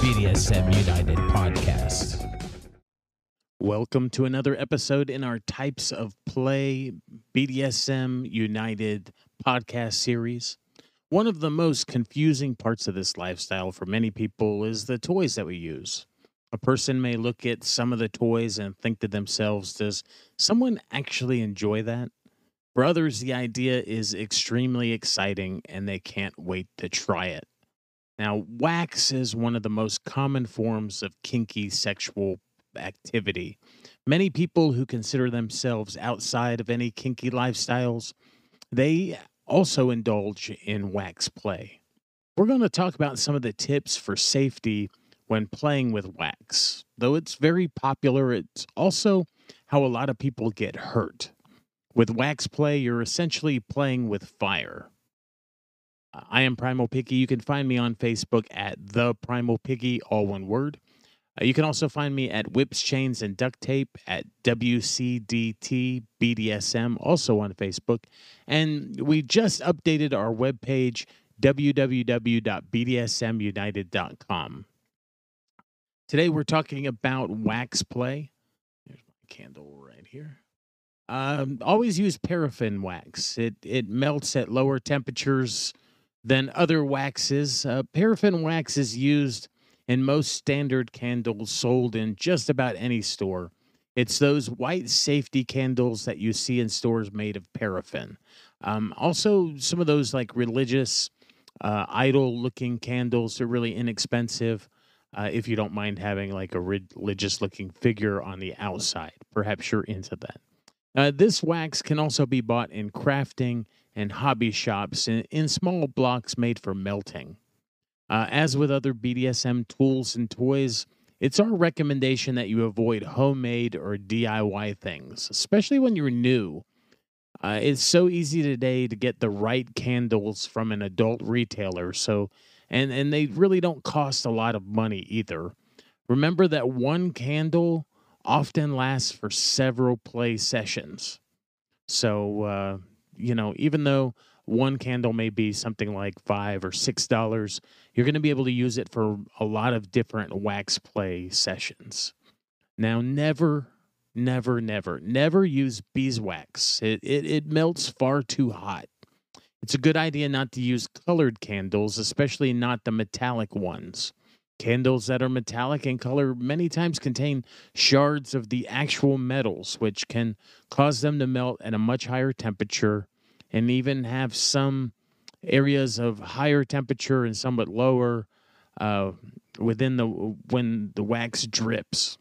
BDSM United podcast. Welcome to another episode in our Types of Play BDSM United podcast series. One of the most confusing parts of this lifestyle for many people is the toys that we use. A person may look at some of the toys and think to themselves, does someone actually enjoy that? For others, the idea is extremely exciting and they can't wait to try it. Now, wax is one of the most common forms of kinky sexual activity. Many people who consider themselves outside of any kinky lifestyles, they also indulge in wax play. We're going to talk about some of the tips for safety when playing with wax. Though it's very popular, it's also how a lot of people get hurt. With wax play, you're essentially playing with fire. I am Primal Piggy. You can find me on Facebook at The Primal Piggy, all one word. Uh, you can also find me at Whips, Chains, and Duct Tape at WCDT BDSM, also on Facebook. And we just updated our webpage, www.bdsmunited.com. Today we're talking about wax play. There's my candle right here. Um, always use paraffin wax. It it melts at lower temperatures than other waxes. Uh, paraffin wax is used in most standard candles sold in just about any store. It's those white safety candles that you see in stores made of paraffin. Um, also, some of those like religious, uh, idol looking candles are really inexpensive. Uh, if you don't mind having like a religious looking figure on the outside, perhaps you're into that. Uh, this wax can also be bought in crafting and hobby shops in, in small blocks made for melting. Uh, as with other BDSM tools and toys, it's our recommendation that you avoid homemade or DIY things, especially when you're new. Uh, it's so easy today to get the right candles from an adult retailer, so and and they really don't cost a lot of money either. Remember that one candle often lasts for several play sessions. So uh, you know, even though one candle may be something like five or six dollars, you're going to be able to use it for a lot of different wax play sessions. Now, never, never, never, never use beeswax. It, it, it melts far too hot. It's a good idea not to use colored candles, especially not the metallic ones. Candles that are metallic in color many times contain shards of the actual metals, which can cause them to melt at a much higher temperature and even have some areas of higher temperature and somewhat lower uh, within the when the wax drips.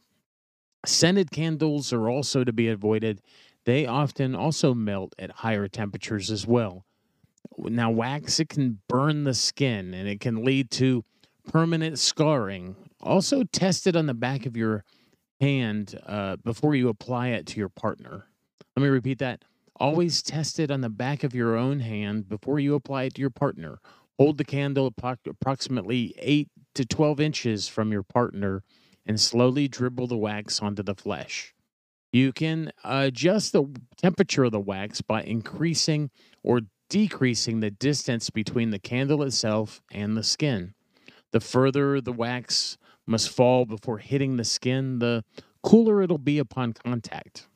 Scented candles are also to be avoided. They often also melt at higher temperatures as well. Now, wax it can burn the skin and it can lead to permanent scarring. Also, test it on the back of your hand uh, before you apply it to your partner. Let me repeat that. Always test it on the back of your own hand before you apply it to your partner. Hold the candle approximately 8 to 12 inches from your partner and slowly dribble the wax onto the flesh. You can adjust the temperature of the wax by increasing or decreasing the distance between the candle itself and the skin. The further the wax must fall before hitting the skin, the cooler it'll be upon contact.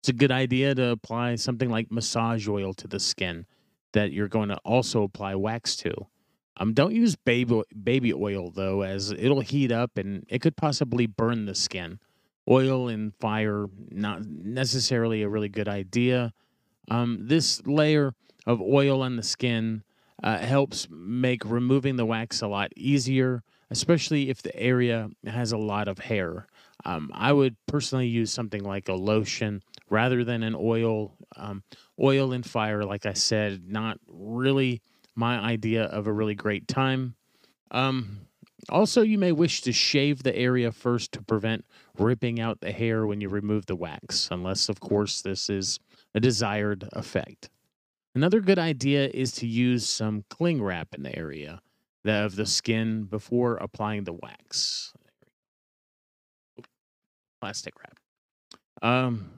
It's a good idea to apply something like massage oil to the skin that you're going to also apply wax to. Um, don't use baby baby oil though, as it'll heat up and it could possibly burn the skin. Oil and fire not necessarily a really good idea. Um, this layer of oil on the skin uh, helps make removing the wax a lot easier, especially if the area has a lot of hair. Um, I would personally use something like a lotion rather than an oil. Um, oil and fire, like I said, not really my idea of a really great time. Um, Also, you may wish to shave the area first to prevent ripping out the hair when you remove the wax, unless, of course, this is a desired effect. Another good idea is to use some cling wrap in the area of the skin before applying the wax. Plastic wrap. Um,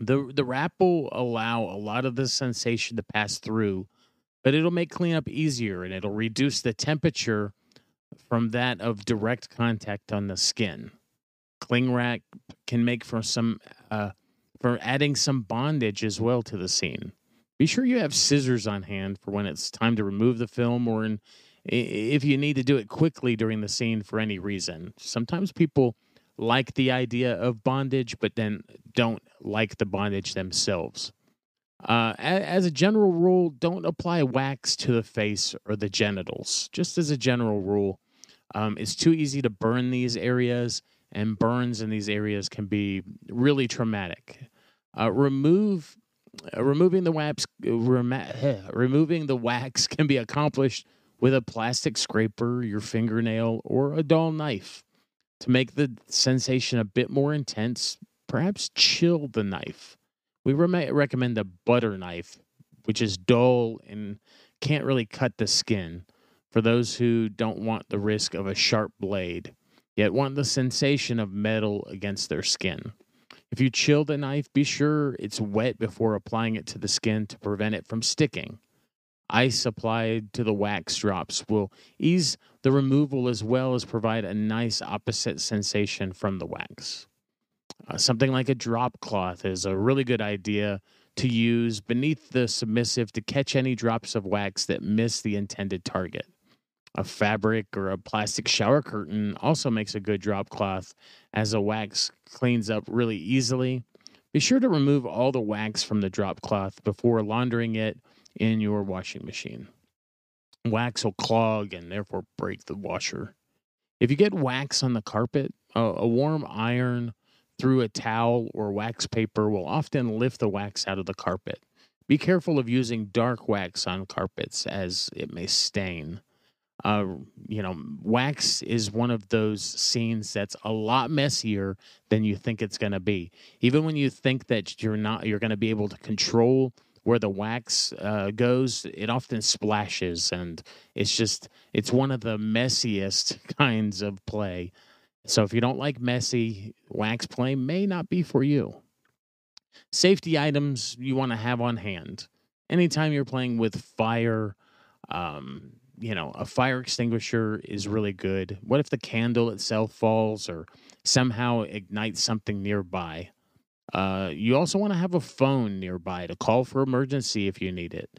the the wrap will allow a lot of the sensation to pass through, but it'll make cleanup easier and it'll reduce the temperature from that of direct contact on the skin. Cling wrap can make for some uh, for adding some bondage as well to the scene. Be sure you have scissors on hand for when it's time to remove the film or in, if you need to do it quickly during the scene for any reason. Sometimes people like the idea of bondage, but then don't like the bondage themselves. Uh, as a general rule, don't apply wax to the face or the genitals. Just as a general rule, um, it's too easy to burn these areas, and burns in these areas can be really traumatic. Uh, remove Uh, removing the wax uh, rem- removing the wax can be accomplished with a plastic scraper, your fingernail, or a dull knife. To make the sensation a bit more intense, perhaps chill the knife. We re- recommend a butter knife, which is dull and can't really cut the skin for those who don't want the risk of a sharp blade, yet want the sensation of metal against their skin. If you chill the knife, be sure it's wet before applying it to the skin to prevent it from sticking. Ice applied to the wax drops will ease the removal as well as provide a nice opposite sensation from the wax. Uh, something like a drop cloth is a really good idea to use beneath the submissive to catch any drops of wax that miss the intended target. A fabric or a plastic shower curtain also makes a good drop cloth as the wax cleans up really easily. Be sure to remove all the wax from the drop cloth before laundering it in your washing machine. Wax will clog and therefore break the washer. If you get wax on the carpet, a, warm iron through a towel or wax paper will often lift the wax out of the carpet. Be careful of using dark wax on carpets as it may stain. Uh, you know, wax is one of those scenes that's a lot messier than you think it's going to be. Even when you think that you're not, you're going to be able to control where the wax uh, goes, it often splashes, and it's just it's one of the messiest kinds of play. So if you don't like messy, wax play may not be for you. Safety items you want to have on hand. Anytime you're playing with fire, um, you know, a fire extinguisher is really good. What if the candle itself falls or somehow ignites something nearby? Uh, you also want to have a phone nearby to call for emergency if you need it.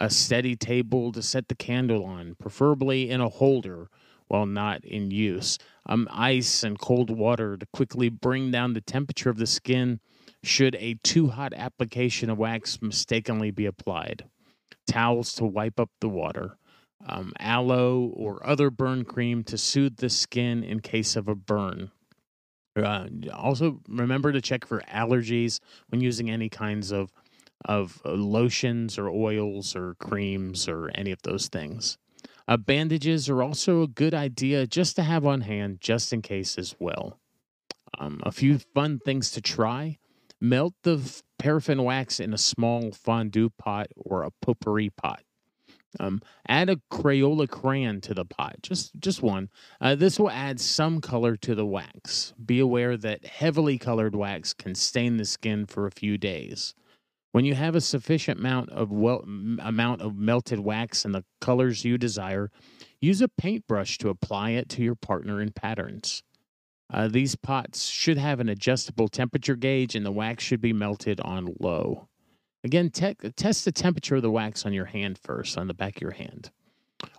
A steady table to set the candle on, preferably in a holder while not in use. Um, ice and cold water to quickly bring down the temperature of the skin should a too hot application of wax mistakenly be applied. Towels to wipe up the water. Um, aloe or other burn cream to soothe the skin in case of a burn. Uh, also, remember to check for allergies when using any kinds of of uh, lotions or oils or creams or any of those things. Uh, bandages are also a good idea just to have on hand, just in case as well. Um, a few fun things to try: melt the paraffin wax in a small fondue pot or a potpourri pot. Um, add a Crayola crayon to the pot, just just one. Uh, this will add some color to the wax. Be aware that heavily colored wax can stain the skin for a few days. When you have a sufficient amount of well, amount of melted wax and the colors you desire, use a paintbrush to apply it to your partner in patterns. Uh, these pots should have an adjustable temperature gauge, and the wax should be melted on low. Again, te- test the temperature of the wax on your hand first, on the back of your hand.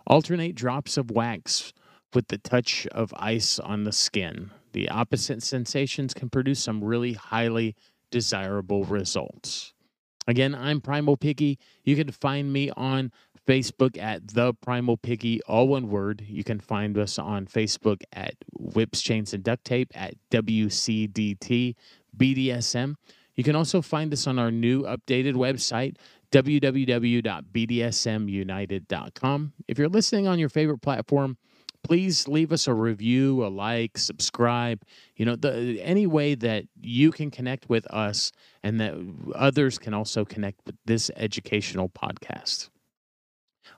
Alternate drops of wax with the touch of ice on the skin. The opposite sensations can produce some really highly desirable results. Again, I'm Primal Piggy. You can find me on Facebook at The Primal Piggy, all one word. You can find us on Facebook at Whips, Chains, and Duct Tape at WCDT BDSM. You can also find us on our new updated website, www.bdsmunited.com. If you're listening on your favorite platform, please leave us a review, a like, subscribe. You know, the any way that you can connect with us and that others can also connect with this educational podcast.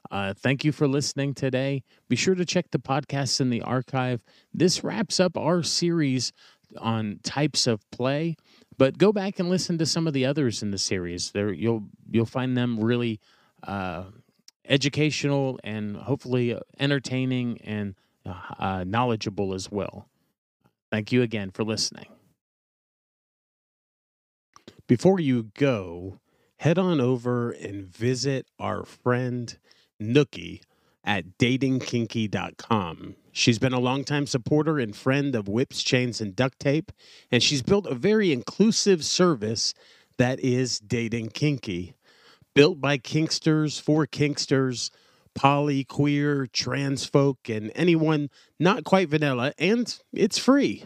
Uh, thank you for listening today. Be sure to check the podcasts in the archive. This wraps up our series on types of play, but go back and listen to some of the others in the series. There, you'll you'll find them really uh, educational and hopefully entertaining and uh, uh knowledgeable as well. Thank you again for listening. Before you go, head on over and visit our friend Nookie at datingkinky.com. She's been a longtime supporter and friend of whips, chains, and duct tape, and she's built a very inclusive service that is Dating Kinky. Built by kinksters for kinksters, poly, queer, trans folk, and anyone not quite vanilla, and it's free.